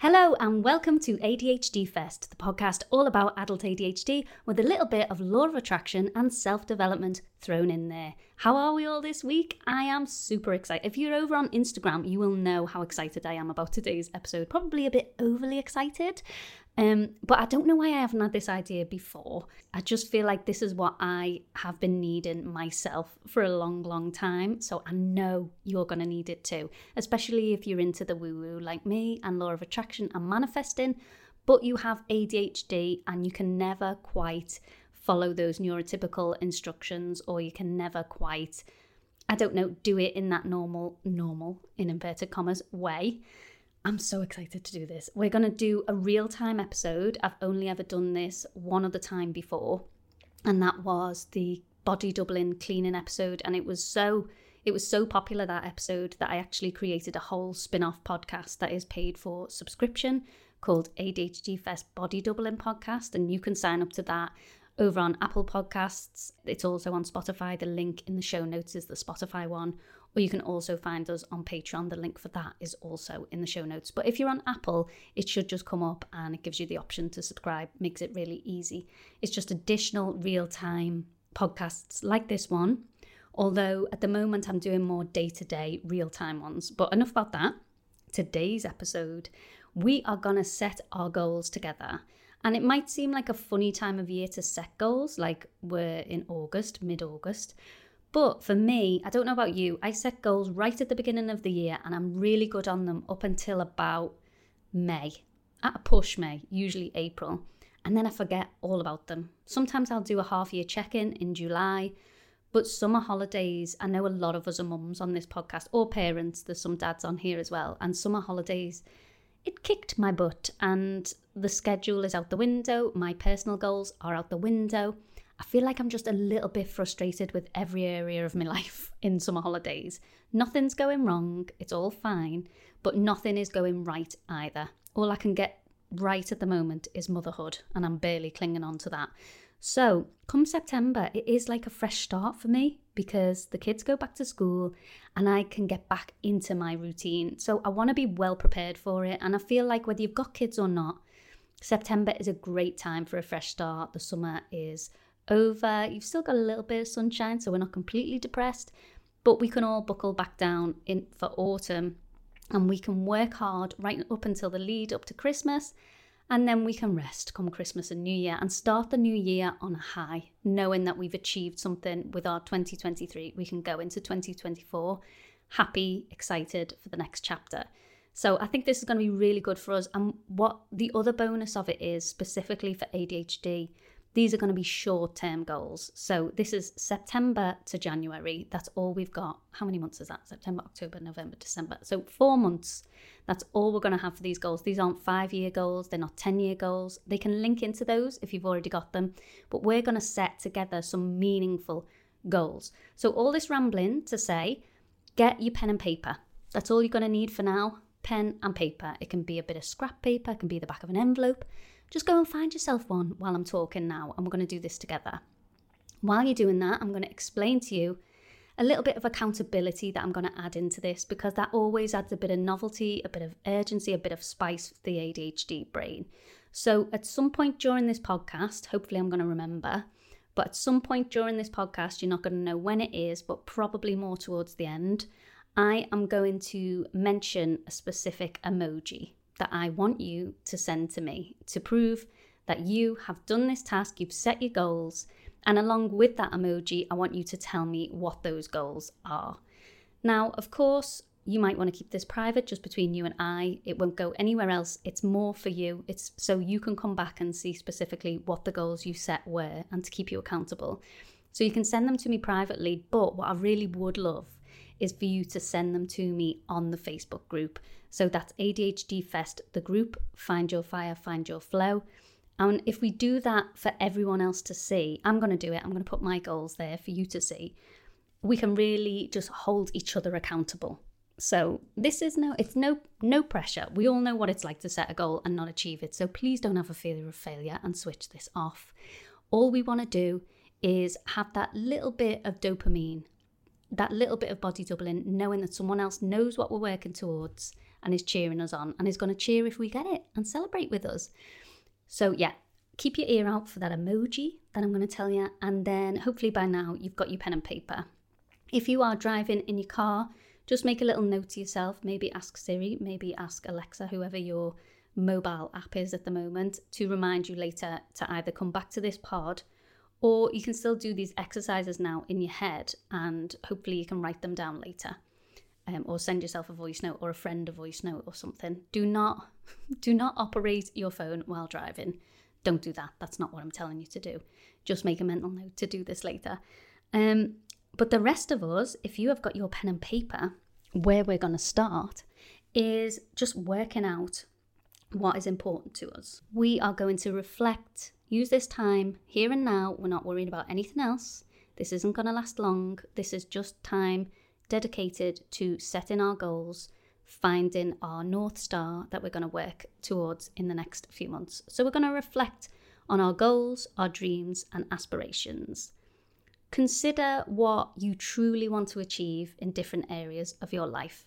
Hello, and welcome to ADHD Fest, the podcast all about adult ADHD with a little bit of law of attraction and self development thrown in there. How are we all this week? I am super excited. If you're over on Instagram, you will know how excited I am about today's episode. Probably a bit overly excited. Um, but I don't know why I haven't had this idea before. I just feel like this is what I have been needing myself for a long, long time. So I know you're going to need it too, especially if you're into the woo woo like me and law of attraction and manifesting, but you have ADHD and you can never quite follow those neurotypical instructions or you can never quite, I don't know, do it in that normal, normal, in inverted commas, way. I'm so excited to do this. We're going to do a real time episode. I've only ever done this one other time before, and that was the body doubling cleaning episode. And it was so. It was so popular that episode that I actually created a whole spin off podcast that is paid for subscription called ADHD Fest Body Doubling Podcast. And you can sign up to that over on Apple Podcasts. It's also on Spotify. The link in the show notes is the Spotify one or you can also find us on Patreon. The link for that is also in the show notes. But if you're on Apple, it should just come up and it gives you the option to subscribe, makes it really easy. It's just additional real time podcasts like this one. Although at the moment I'm doing more day to day real time ones. But enough about that. Today's episode, we are going to set our goals together. And it might seem like a funny time of year to set goals, like we're in August, mid August. But for me, I don't know about you, I set goals right at the beginning of the year and I'm really good on them up until about May. At a push, May, usually April. And then I forget all about them. Sometimes I'll do a half year check in in July. But summer holidays, I know a lot of us are mums on this podcast or parents, there's some dads on here as well. And summer holidays, it kicked my butt and the schedule is out the window. My personal goals are out the window. I feel like I'm just a little bit frustrated with every area of my life in summer holidays. Nothing's going wrong, it's all fine, but nothing is going right either. All I can get right at the moment is motherhood, and I'm barely clinging on to that. So, come September, it is like a fresh start for me because the kids go back to school and I can get back into my routine. So, I want to be well prepared for it. And I feel like whether you've got kids or not, September is a great time for a fresh start. The summer is over. You've still got a little bit of sunshine, so we're not completely depressed, but we can all buckle back down in for autumn and we can work hard right up until the lead up to Christmas. And then we can rest come Christmas and New Year and start the new year on a high, knowing that we've achieved something with our 2023. We can go into 2024 happy, excited for the next chapter. So I think this is going to be really good for us. And what the other bonus of it is, specifically for ADHD, these are going to be short term goals. So this is September to January. That's all we've got. How many months is that? September, October, November, December. So four months. That's all we're going to have for these goals. These aren't five year goals, they're not 10 year goals. They can link into those if you've already got them. But we're going to set together some meaningful goals. So all this rambling to say, get your pen and paper. That's all you're going to need for now pen and paper. It can be a bit of scrap paper, it can be the back of an envelope. Just go and find yourself one while I'm talking now, and we're going to do this together. While you're doing that, I'm going to explain to you a little bit of accountability that I'm going to add into this because that always adds a bit of novelty, a bit of urgency, a bit of spice for the ADHD brain. So, at some point during this podcast, hopefully I'm going to remember, but at some point during this podcast, you're not going to know when it is, but probably more towards the end, I am going to mention a specific emoji that I want you to send to me to prove that you have done this task, you've set your goals, and along with that emoji, I want you to tell me what those goals are. Now, of course, you might want to keep this private just between you and I. It won't go anywhere else. It's more for you. It's so you can come back and see specifically what the goals you set were and to keep you accountable. So you can send them to me privately, but what I really would love is for you to send them to me on the Facebook group. So that's ADHD Fest, the group, Find Your Fire, Find Your Flow. And if we do that for everyone else to see, I'm going to do it. I'm going to put my goals there for you to see. We can really just hold each other accountable. So this is no it's no no pressure. We all know what it's like to set a goal and not achieve it. So please don't have a fear of failure and switch this off. All we want to do is have that little bit of dopamine that little bit of body doubling, knowing that someone else knows what we're working towards and is cheering us on and is going to cheer if we get it and celebrate with us. So, yeah, keep your ear out for that emoji that I'm going to tell you. And then hopefully by now you've got your pen and paper. If you are driving in your car, just make a little note to yourself. Maybe ask Siri, maybe ask Alexa, whoever your mobile app is at the moment, to remind you later to either come back to this pod or you can still do these exercises now in your head and hopefully you can write them down later. Um, or send yourself a voice note or a friend a voice note or something. Do not do not operate your phone while driving. Don't do that. That's not what I'm telling you to do. Just make a mental note to do this later. Um, but the rest of us, if you have got your pen and paper, where we're going to start is just working out what is important to us. We are going to reflect, use this time here and now. We're not worrying about anything else. This isn't going to last long. This is just time dedicated to setting our goals, finding our North Star that we're going to work towards in the next few months. So, we're going to reflect on our goals, our dreams, and aspirations. Consider what you truly want to achieve in different areas of your life.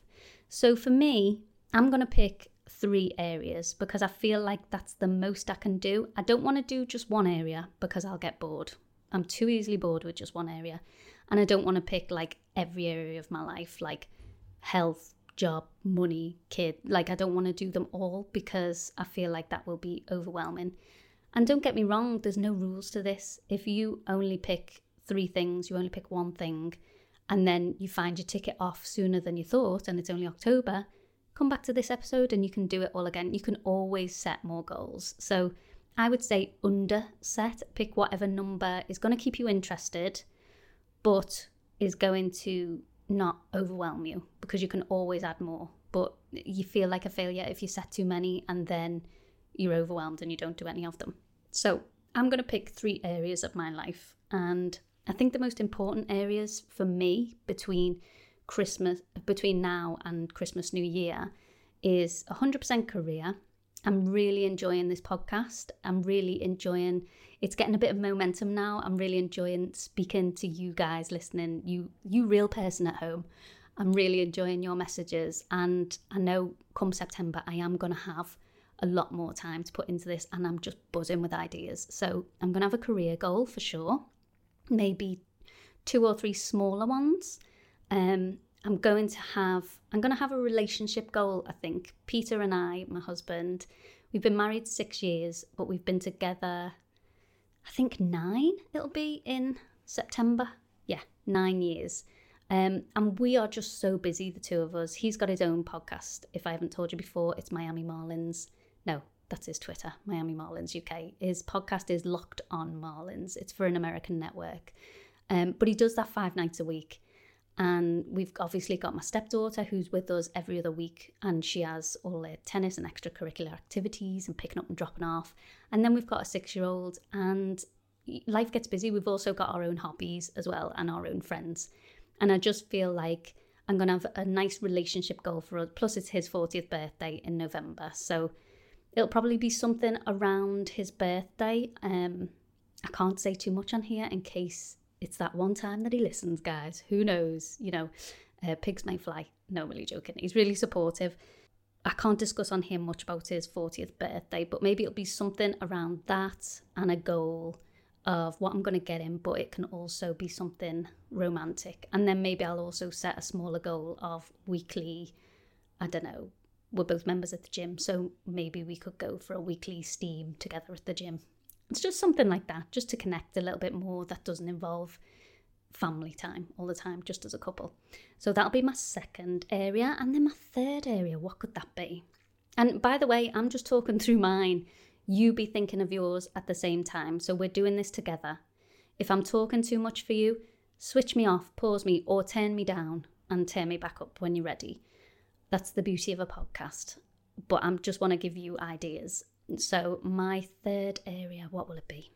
So, for me, I'm going to pick three areas because I feel like that's the most I can do. I don't want to do just one area because I'll get bored. I'm too easily bored with just one area. And I don't want to pick like every area of my life, like health, job, money, kid. Like, I don't want to do them all because I feel like that will be overwhelming. And don't get me wrong, there's no rules to this. If you only pick three things, you only pick one thing, and then you find your ticket off sooner than you thought, and it's only October, come back to this episode and you can do it all again. You can always set more goals. So I would say under set, pick whatever number is going to keep you interested, but is going to not overwhelm you because you can always add more. But you feel like a failure if you set too many and then you're overwhelmed and you don't do any of them. So I'm going to pick three areas of my life. And I think the most important areas for me between Christmas between now and Christmas New Year is 100% career. I'm really enjoying this podcast. I'm really enjoying it's getting a bit of momentum now. I'm really enjoying speaking to you guys listening, you you real person at home. I'm really enjoying your messages and I know come September I am going to have a lot more time to put into this and I'm just buzzing with ideas. So, I'm going to have a career goal for sure. Maybe two or three smaller ones um, I'm going to have I'm going to have a relationship goal. I think Peter and I, my husband, we've been married six years, but we've been together. I think nine. It'll be in September. Yeah, nine years. Um, and we are just so busy, the two of us. He's got his own podcast. If I haven't told you before, it's Miami Marlins. No, that's his Twitter, Miami Marlins UK. His podcast is Locked on Marlins. It's for an American network. Um, but he does that five nights a week. And we've obviously got my stepdaughter who's with us every other week, and she has all the tennis and extracurricular activities and picking up and dropping off. And then we've got a six year old, and life gets busy. We've also got our own hobbies as well and our own friends. And I just feel like I'm going to have a nice relationship goal for us. Plus, it's his 40th birthday in November. So it'll probably be something around his birthday. Um, I can't say too much on here in case it's that one time that he listens, guys. Who knows? You know, uh, pigs may fly. No, I'm really joking. He's really supportive. I can't discuss on him much about his 40th birthday, but maybe it'll be something around that and a goal of what I'm going to get him, but it can also be something romantic. And then maybe I'll also set a smaller goal of weekly, I don't know, we're both members at the gym, so maybe we could go for a weekly steam together at the gym it's just something like that, just to connect a little bit more that doesn't involve family time all the time, just as a couple. So that'll be my second area. And then my third area, what could that be? And by the way, I'm just talking through mine. You be thinking of yours at the same time. So we're doing this together. If I'm talking too much for you, switch me off, pause me, or turn me down and turn me back up when you're ready. That's the beauty of a podcast. But I just want to give you ideas so, my third area, what will it be?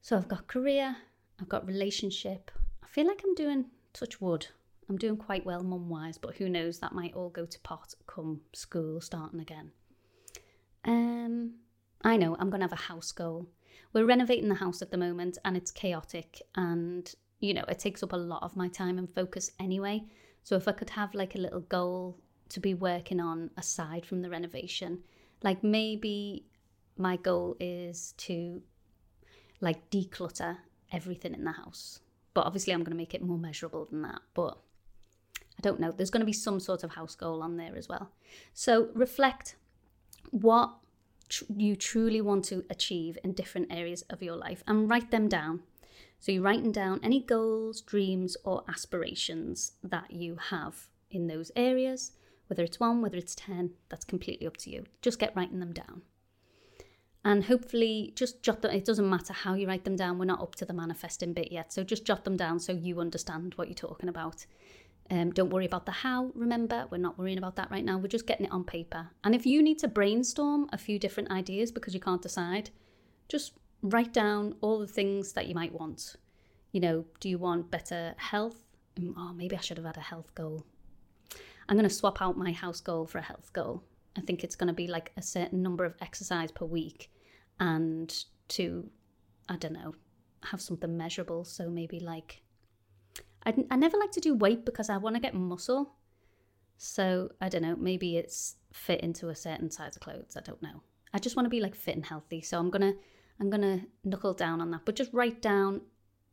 So, I've got career, I've got relationship. I feel like I'm doing touch wood. I'm doing quite well mum wise, but who knows, that might all go to pot come school starting again. Um, I know I'm going to have a house goal. We're renovating the house at the moment and it's chaotic and, you know, it takes up a lot of my time and focus anyway. So if I could have like a little goal to be working on aside from the renovation. Like maybe my goal is to like declutter everything in the house. But obviously I'm going to make it more measurable than that. But I don't know. There's going to be some sort of house goal on there as well. So reflect what tr- you truly want to achieve in different areas of your life and write them down. So you're writing down any goals, dreams, or aspirations that you have in those areas. Whether it's one, whether it's 10, that's completely up to you. Just get writing them down. And hopefully, just jot them. It doesn't matter how you write them down. We're not up to the manifesting bit yet. So just jot them down so you understand what you're talking about. Um, don't worry about the how, remember, we're not worrying about that right now. We're just getting it on paper. And if you need to brainstorm a few different ideas because you can't decide, just write down all the things that you might want. You know, do you want better health? Mm, oh, maybe I should have had a health goal. I'm going to swap out my house goal for a health goal. I think it's going to be like a certain number of exercise per week and to, I don't know, have something measurable. So maybe like I, I never like to do weight because I want to get muscle. So I don't know, maybe it's fit into a certain size of clothes. I don't know. I just want to be like fit and healthy. So I'm gonna I'm gonna knuckle down on that. But just write down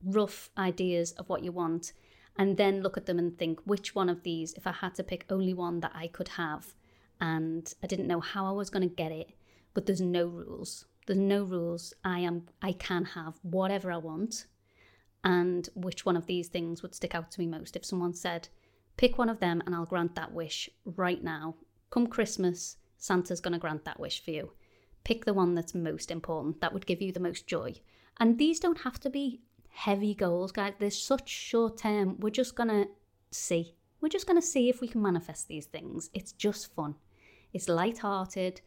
rough ideas of what you want and then look at them and think which one of these, if I had to pick only one that I could have and I didn't know how I was gonna get it, but there's no rules. There's no rules. I am I can have whatever I want and which one of these things would stick out to me most. If someone said, pick one of them and I'll grant that wish right now, come Christmas, Santa's going to grant that wish for you. Pick the one that's most important, that would give you the most joy. And these don't have to be heavy goals, guys. They're such short term. We're just going to see. We're just going to see if we can manifest these things. It's just fun. It's light-hearted.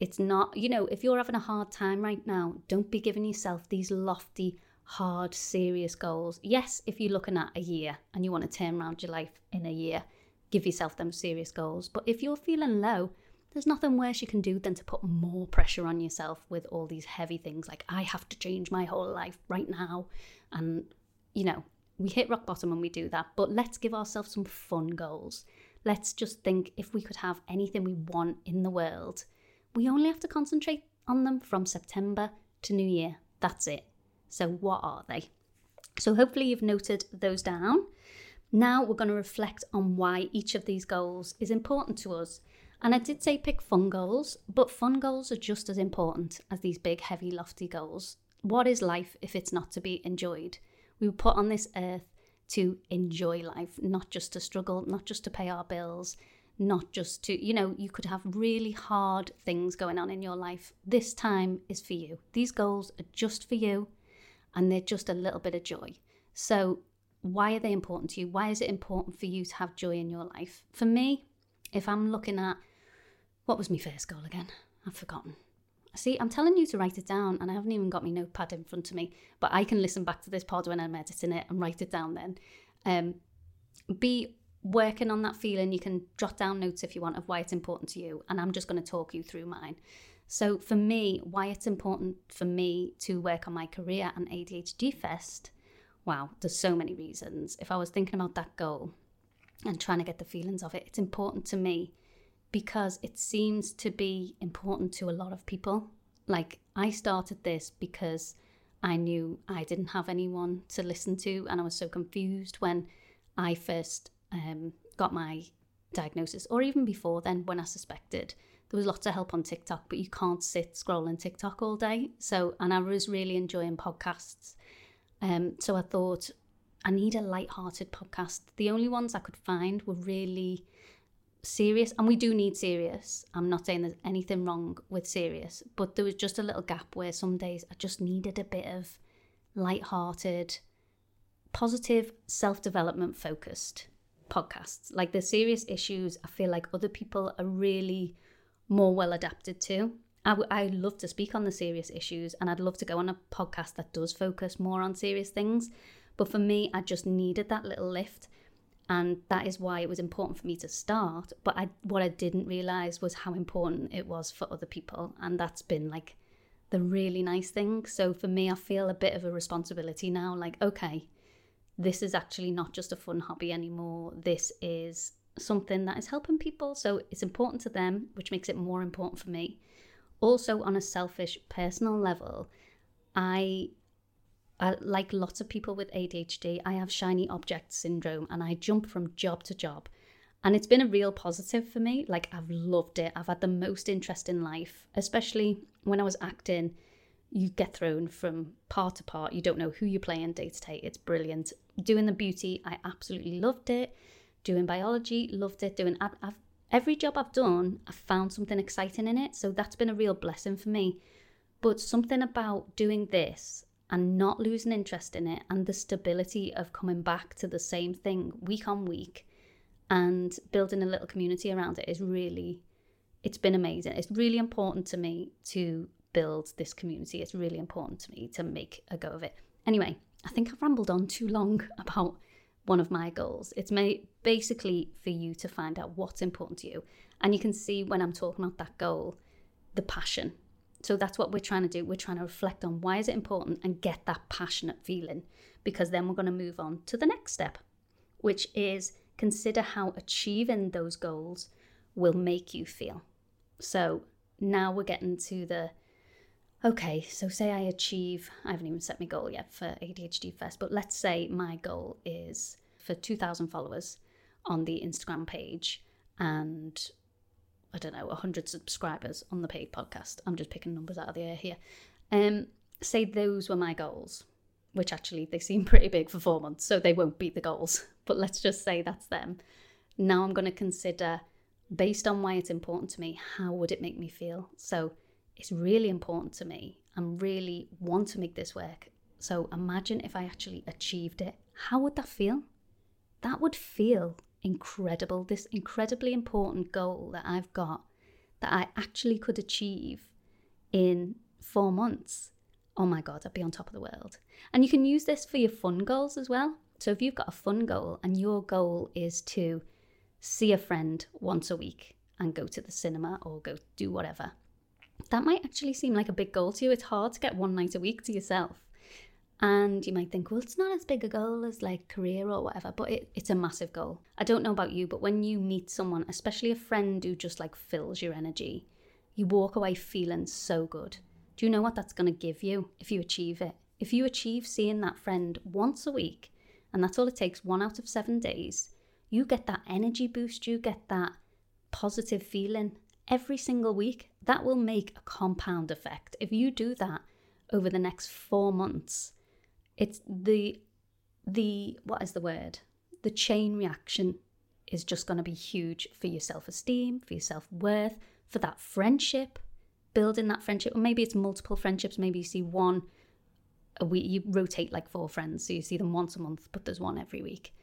It's not, you know, if you're having a hard time right now, don't be giving yourself these lofty, hard, serious goals. Yes, if you're looking at a year and you want to turn around your life in a year, give yourself them serious goals. But if you're feeling low, there's nothing worse you can do than to put more pressure on yourself with all these heavy things like, I have to change my whole life right now. And, you know, we hit rock bottom when we do that. But let's give ourselves some fun goals. Let's just think if we could have anything we want in the world, we only have to concentrate on them from September to New Year. That's it. So, what are they? So, hopefully, you've noted those down. Now, we're going to reflect on why each of these goals is important to us. And I did say pick fun goals, but fun goals are just as important as these big, heavy, lofty goals. What is life if it's not to be enjoyed? We were put on this earth to enjoy life, not just to struggle, not just to pay our bills, not just to, you know, you could have really hard things going on in your life. This time is for you. These goals are just for you and they're just a little bit of joy. So, why are they important to you? Why is it important for you to have joy in your life? For me, if I'm looking at what was my first goal again? I've forgotten. See, I'm telling you to write it down, and I haven't even got my notepad in front of me, but I can listen back to this pod when I'm editing it and write it down then. Um, be working on that feeling. You can jot down notes if you want of why it's important to you, and I'm just going to talk you through mine. So, for me, why it's important for me to work on my career and ADHD Fest, wow, there's so many reasons. If I was thinking about that goal and trying to get the feelings of it, it's important to me because it seems to be important to a lot of people. Like, I started this because I knew I didn't have anyone to listen to, and I was so confused when I first um, got my diagnosis, or even before then when I suspected there was lots of help on TikTok, but you can't sit scrolling TikTok all day. So, and I was really enjoying podcasts. Um, so I thought I need a light-hearted podcast. The only ones I could find were really serious, and we do need serious. I'm not saying there's anything wrong with serious, but there was just a little gap where some days I just needed a bit of light-hearted, positive, self-development focused podcasts. Like the serious issues, I feel like other people are really more well adapted to. I, w- I love to speak on the serious issues and I'd love to go on a podcast that does focus more on serious things. But for me, I just needed that little lift. And that is why it was important for me to start. But I, what I didn't realize was how important it was for other people. And that's been like the really nice thing. So for me, I feel a bit of a responsibility now like, okay, this is actually not just a fun hobby anymore. This is something that is helping people. So it's important to them, which makes it more important for me. Also, on a selfish, personal level, I, I like lots of people with ADHD, I have shiny object syndrome and I jump from job to job. And it's been a real positive for me. Like, I've loved it. I've had the most interest in life, especially when I was acting. You get thrown from part to part. You don't know who you're playing day to day. It's brilliant. Doing the beauty, I absolutely loved it. Doing biology, loved it. Doing I've, I've, every job I've done, I've found something exciting in it. So that's been a real blessing for me. But something about doing this and not losing interest in it and the stability of coming back to the same thing week on week and building a little community around it is really it's been amazing. It's really important to me to build this community. It's really important to me to make a go of it. Anyway i think i've rambled on too long about one of my goals. It's made basically for you to find out what's important to you. And you can see when i'm talking about that goal the passion so that's what we're trying to do we're trying to reflect on why is it important and get that passionate feeling because then we're going to move on to the next step which is consider how achieving those goals will make you feel. So now we're getting to the okay, so say I achieve, I haven't even set my goal yet for ADHD Fest, but let's say my goal is for 2,000 followers on the Instagram page and I don't know, 100 subscribers on the paid podcast. I'm just picking numbers out of the air here. Um, say those were my goals which actually they seem pretty big for four months, so they won't beat the goals. But let's just say that's them. Now I'm going to consider, based on why it's important to me, how would it make me feel? So it's really important to me. I really want to make this work. So imagine if I actually achieved it. How would that feel? That would feel incredible. This incredibly important goal that I've got that I actually could achieve in four months oh my God, I'd be on top of the world. And you can use this for your fun goals as well. So if you've got a fun goal and your goal is to see a friend once a week and go to the cinema or go do whatever, that might actually seem like a big goal to you. It's hard to get one night a week to yourself. And you might think, well, it's not as big a goal as like career or whatever, but it, it's a massive goal. I don't know about you, but when you meet someone, especially a friend who just like fills your energy, you walk away feeling so good. Do you know what that's going to give you if you achieve it? If you achieve seeing that friend once a week, and that's all it takes, one out of seven days, you get that energy boost, you get that positive feeling every single week. That will make a compound effect. If you do that over the next four months, it's the the what is the word? The chain reaction is just going to be huge for your self esteem, for your self worth, for that friendship, building that friendship, or maybe it's multiple friendships. Maybe you see one a week, you rotate like four friends, so you see them once a month, but there's one every week.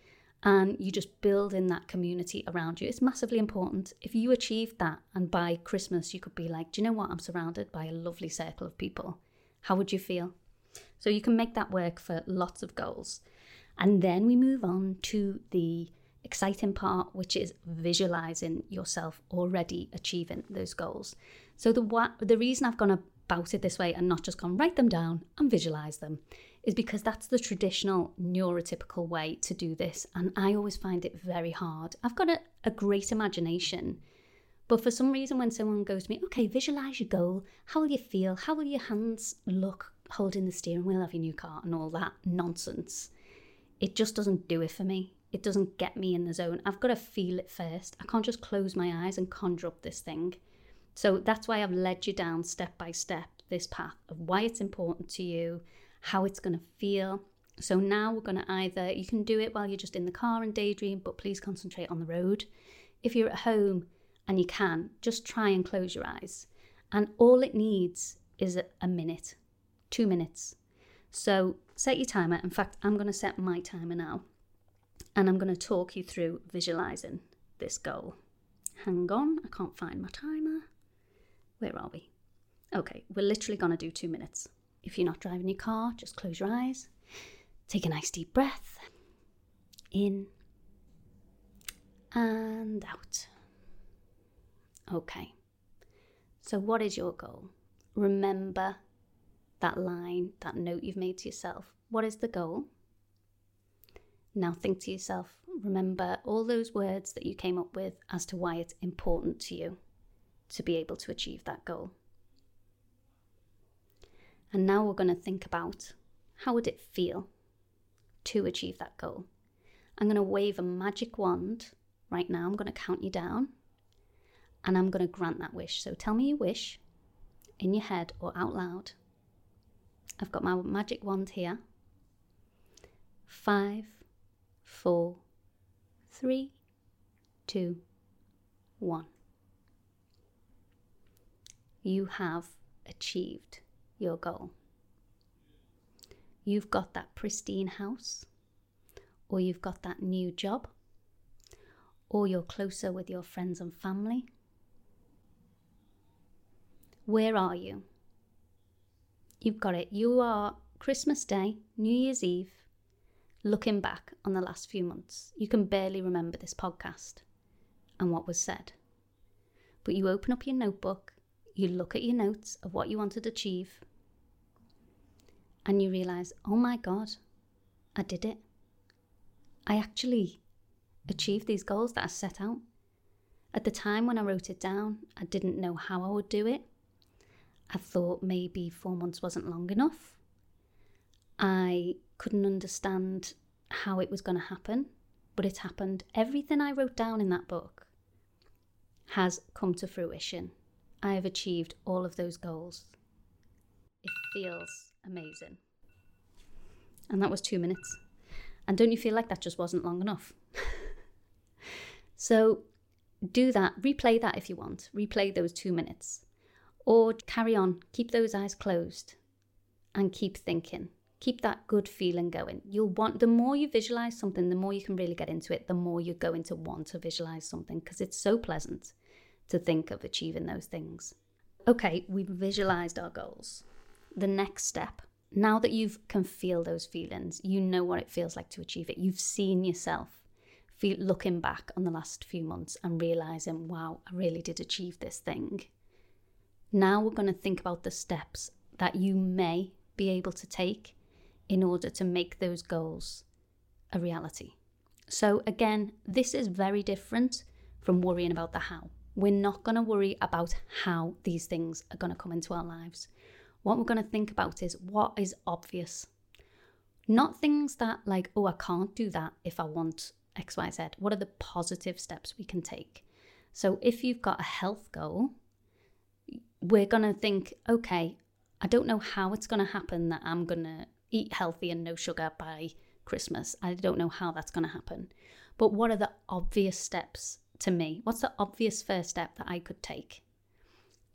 And you just build in that community around you. It's massively important. If you achieve that, and by Christmas, you could be like, Do you know what? I'm surrounded by a lovely circle of people. How would you feel? So you can make that work for lots of goals. And then we move on to the exciting part, which is visualizing yourself already achieving those goals. So the the reason I've gone about it this way and not just gone write them down and visualize them is because that's the traditional neurotypical way to do this, and I always find it very hard. I've got a, a great imagination. But for some reason, when someone goes to me, okay, visualize your goal, how will you feel? How will your hands look holding the steering wheel of your new car and all that nonsense? It just doesn't do it for me it doesn't get me in the zone. I've got to feel it first. I can't just close my eyes and conjure up this thing. So that's why I've led you down step by step this path of why it's important to you, how it's going to feel. So now we're going to either, you can do it while you're just in the car and daydream, but please concentrate on the road. If you're at home and you can, just try and close your eyes. And all it needs is a minute, two minutes. So set your timer. In fact, I'm going to set my timer now and I'm going to talk you through visualizing this goal. Hang on, I can't find my timer. Where are we? Okay, we're literally going to do two minutes. If you're not driving your car, just close your eyes. Take a nice deep breath. In and out. Okay, so what is your goal? Remember that line, that note you've made to yourself. What is the goal? Now think to yourself, remember all those words that you came up with as to why it's important to you to be able to achieve that goal. And now we're going to think about how would it feel to achieve that goal. I'm going to wave a magic wand right now. I'm going to count you down and I'm going to grant that wish. So tell me your wish in your head or out loud. I've got my magic wand here. Five, four, three, two, one. You have achieved your goal. You've got that pristine house, or you've got that new job, or you're closer with your friends and family. Where are you? You've got it. You are Christmas Day, New Year's Eve, looking back on the last few months. You can barely remember this podcast and what was said. But you open up your notebook, you look at your notes of what you wanted to achieve, and you realize, oh my God, I did it. I actually achieved these goals that I set out. At the time when I wrote it down, I didn't know how I would do it. I thought maybe four months wasn't long enough. I couldn't understand how it was going to happen, but it happened. Everything I wrote down in that book has come to fruition. I have achieved all of those goals. It feels amazing. And that was two minutes. And don't you feel like that just wasn't long enough? so do that, replay that if you want, replay those two minutes. Or carry on, keep those eyes closed and keep thinking. Keep that good feeling going. You'll want, the more you visualize something, the more you can really get into it, the more you're going to want to visualize something because it's so pleasant to think of achieving those things. Okay, we've visualized our goals. The next step, now that you can feel those feelings, you know what it feels like to achieve it. You've seen yourself feel, looking back on the last few months and realizing, wow, I really did achieve this thing. Now we're going to think about the steps that you may be able to take in order to make those goals a reality. So, again, this is very different from worrying about the how. We're not going to worry about how these things are going to come into our lives. What we're going to think about is what is obvious. Not things that, like, oh, I can't do that if I want XYZ. What are the positive steps we can take? So, if you've got a health goal, we're going to think, okay, I don't know how it's going to happen that I'm going to eat healthy and no sugar by Christmas. I don't know how that's going to happen. But what are the obvious steps to me? What's the obvious first step that I could take?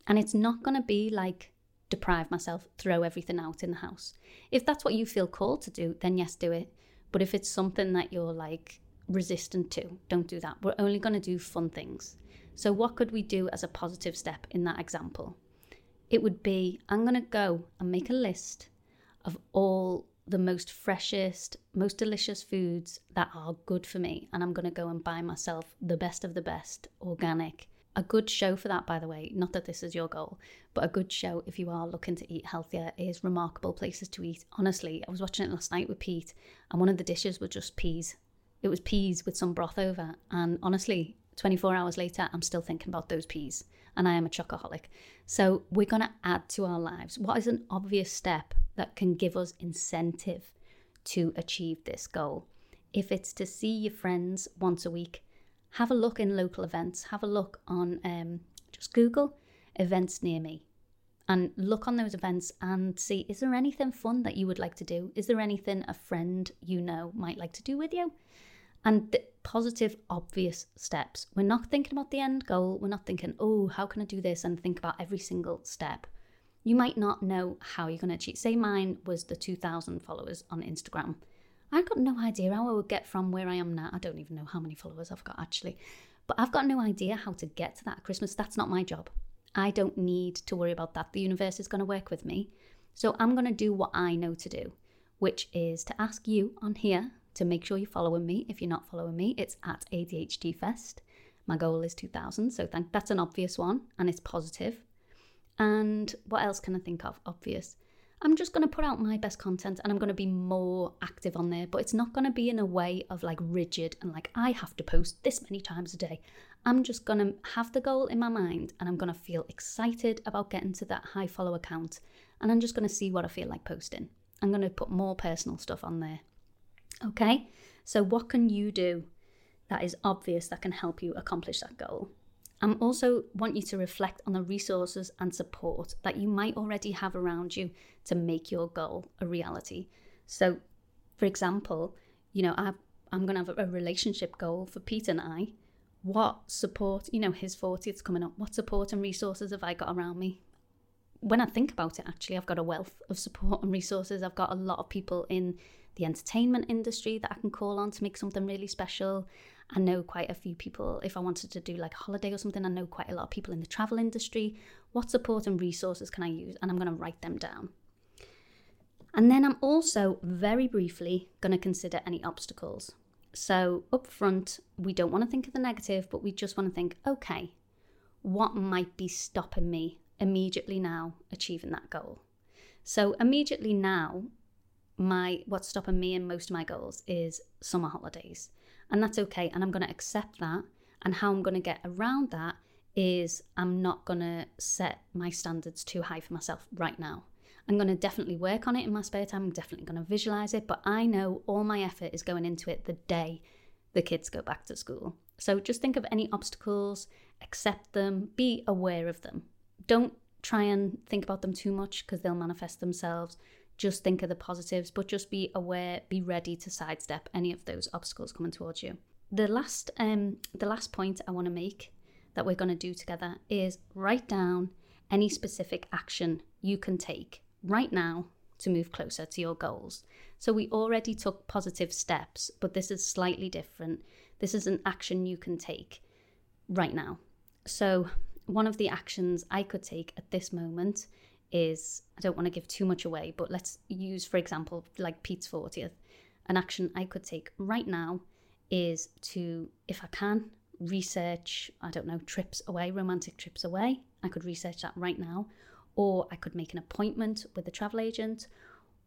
And it's not going to be like deprive myself, throw everything out in the house. If that's what you feel called to do, then yes, do it. But if it's something that you're like resistant to, don't do that. We're only going to do fun things. So, what could we do as a positive step in that example? It would be I'm going to go and make a list of all the most freshest, most delicious foods that are good for me. And I'm going to go and buy myself the best of the best, organic. A good show for that, by the way, not that this is your goal, but a good show if you are looking to eat healthier is Remarkable Places to Eat. Honestly, I was watching it last night with Pete, and one of the dishes was just peas. It was peas with some broth over. And honestly, 24 hours later, I'm still thinking about those peas, and I am a chocoholic. So, we're going to add to our lives. What is an obvious step that can give us incentive to achieve this goal? If it's to see your friends once a week, have a look in local events, have a look on um, just Google events near me and look on those events and see is there anything fun that you would like to do? Is there anything a friend you know might like to do with you? and the positive, obvious steps. We're not thinking about the end goal. We're not thinking, oh, how can I do this? And think about every single step. You might not know how you're going to achieve. Say mine was the 2,000 followers on Instagram. I've got no idea how I would get from where I am now. I don't even know how many followers I've got actually. But I've got no idea how to get to that Christmas. That's not my job. I don't need to worry about that. The universe is going to work with me. So I'm going to do what I know to do, which is to ask you on here to make sure you're following me. If you're not following me, it's at ADHD Fest. My goal is 2000, so thank, that's an obvious one and it's positive. And what else can I think of? Obvious. I'm just going to put out my best content and I'm going to be more active on there, but it's not going to be in a way of like rigid and like I have to post this many times a day. I'm just going to have the goal in my mind and I'm going to feel excited about getting to that high follower count and I'm just going to see what I feel like posting. I'm going to put more personal stuff on there. Okay, so what can you do that is obvious that can help you accomplish that goal? I also want you to reflect on the resources and support that you might already have around you to make your goal a reality. So, for example, you know, I, I'm going to have a relationship goal for Pete and I. What support, you know, his 40th coming up, what support and resources have I got around me? When I think about it, actually, I've got a wealth of support and resources. I've got a lot of people in the entertainment industry that I can call on to make something really special. I know quite a few people, if I wanted to do like a holiday or something, I know quite a lot of people in the travel industry. What support and resources can I use? And I'm going to write them down. And then I'm also very briefly going to consider any obstacles. So, up front, we don't want to think of the negative, but we just want to think, okay, what might be stopping me immediately now achieving that goal? So, immediately now, my what's stopping me in most of my goals is summer holidays. And that's okay. And I'm going to accept that. And how I'm going to get around that is I'm not going to set my standards too high for myself right now. I'm going to definitely work on it in my spare time. I'm definitely going to visualize it. But I know all my effort is going into it the day the kids go back to school. So just think of any obstacles, accept them, be aware of them. Don't try and think about them too much because they'll manifest themselves just think of the positives, but just be aware, be ready to sidestep any of those obstacles coming towards you. The last um the last point I want to make that we're going to do together is write down any specific action you can take right now to move closer to your goals. So we already took positive steps, but this is slightly different. This is an action you can take right now. So one of the actions I could take at this moment is I don't want to give too much away, but let's use, for example, like Pete's 40th. An action I could take right now is to, if I can, research, I don't know, trips away, romantic trips away. I could research that right now. Or I could make an appointment with a travel agent.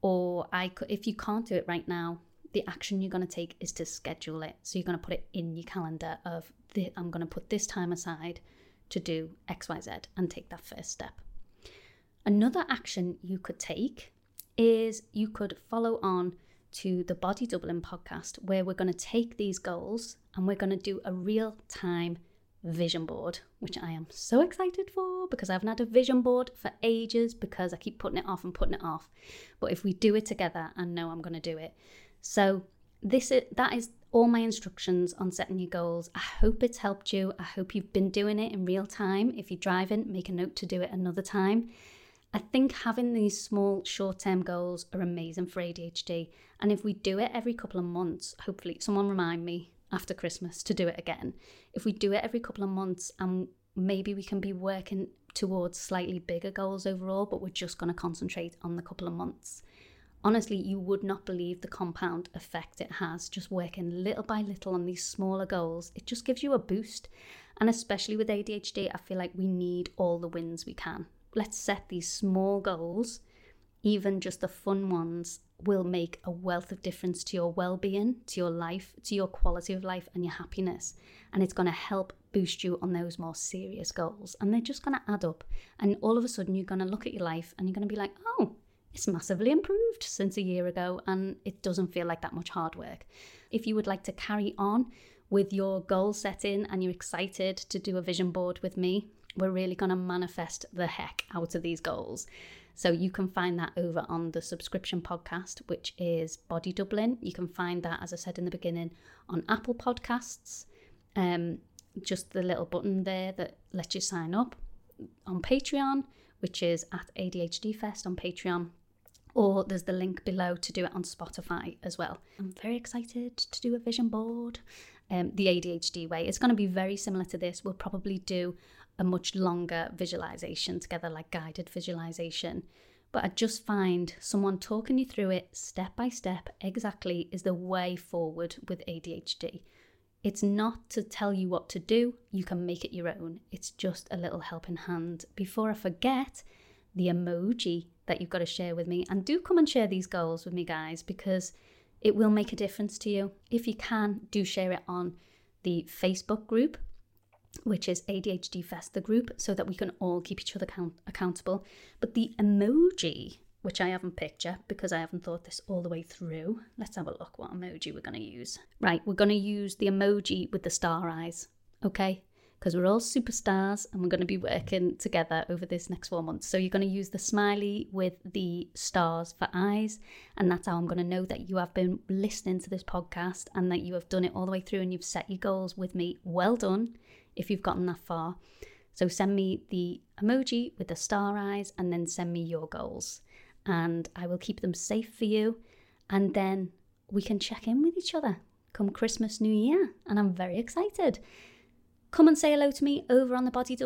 Or I could, if you can't do it right now, the action you're going to take is to schedule it. So you're going to put it in your calendar of, the, I'm going to put this time aside to do XYZ and take that first step. Another action you could take is you could follow on to the Body Doubling podcast, where we're going to take these goals and we're going to do a real time vision board, which I am so excited for because I haven't had a vision board for ages because I keep putting it off and putting it off. But if we do it together, I know I'm going to do it. So this is that is all my instructions on setting your goals. I hope it's helped you. I hope you've been doing it in real time. If you're driving, make a note to do it another time. I think having these small short term goals are amazing for ADHD. And if we do it every couple of months, hopefully, someone remind me after Christmas to do it again. If we do it every couple of months and maybe we can be working towards slightly bigger goals overall, but we're just going to concentrate on the couple of months. Honestly, you would not believe the compound effect it has just working little by little on these smaller goals. It just gives you a boost. And especially with ADHD, I feel like we need all the wins we can let's set these small goals, even just the fun ones, will make a wealth of difference to your well being, to your life, to your quality of life, and your happiness. And it's going to help boost you on those more serious goals. And they're just going to add up. And all of a sudden, you're going to look at your life and you're going to be like, oh, it's massively improved since a year ago. And it doesn't feel like that much hard work. If you would like to carry on with your goal setting and you're excited to do a vision board with me, we're really going to manifest the heck out of these goals. So you can find that over on the subscription podcast, which is Body Doubling. You can find that, as I said in the beginning, on Apple Podcasts. Um, just the little button there that lets you sign up on Patreon, which is at ADHD Fest on Patreon. Or there's the link below to do it on Spotify as well. I'm very excited to do a vision board. Um, the ADHD way. It's going to be very similar to this. We'll probably do a much longer visualization together, like guided visualization. But I just find someone talking you through it step by step exactly is the way forward with ADHD. It's not to tell you what to do, you can make it your own. It's just a little helping hand. Before I forget, the emoji that you've got to share with me. And do come and share these goals with me, guys, because it will make a difference to you. If you can, do share it on the Facebook group, which is ADHD Fest, the group, so that we can all keep each other count- accountable. But the emoji, which I haven't picked yet because I haven't thought this all the way through. Let's have a look what emoji we're going to use. Right, we're going to use the emoji with the star eyes, okay? Because we're all superstars and we're going to be working together over this next four months. So you're going to use the smiley with the stars for eyes. And that's how I'm going to know that you have been listening to this podcast and that you have done it all the way through and you've set your goals with me. Well done if you've gotten that far. So send me the emoji with the star eyes and then send me your goals and I will keep them safe for you. And then we can check in with each other come Christmas, New Year. And I'm very excited. Come and say hello to me over on the Body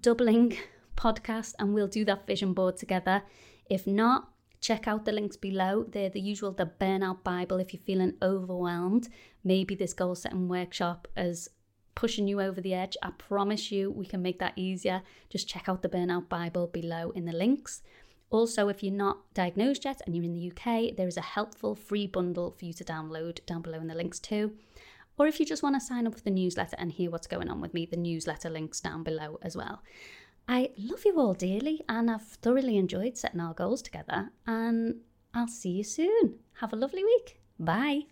Doubling podcast, and we'll do that vision board together. If not, check out the links below. They're the usual, the Burnout Bible if you're feeling overwhelmed. Maybe this goal setting workshop is pushing you over the edge. I promise you, we can make that easier. Just check out the Burnout Bible below in the links. Also, if you're not diagnosed yet and you're in the UK, there is a helpful free bundle for you to download down below in the links too. Or if you just want to sign up for the newsletter and hear what's going on with me, the newsletter links down below as well. I love you all dearly and I've thoroughly enjoyed setting our goals together. And I'll see you soon. Have a lovely week. Bye.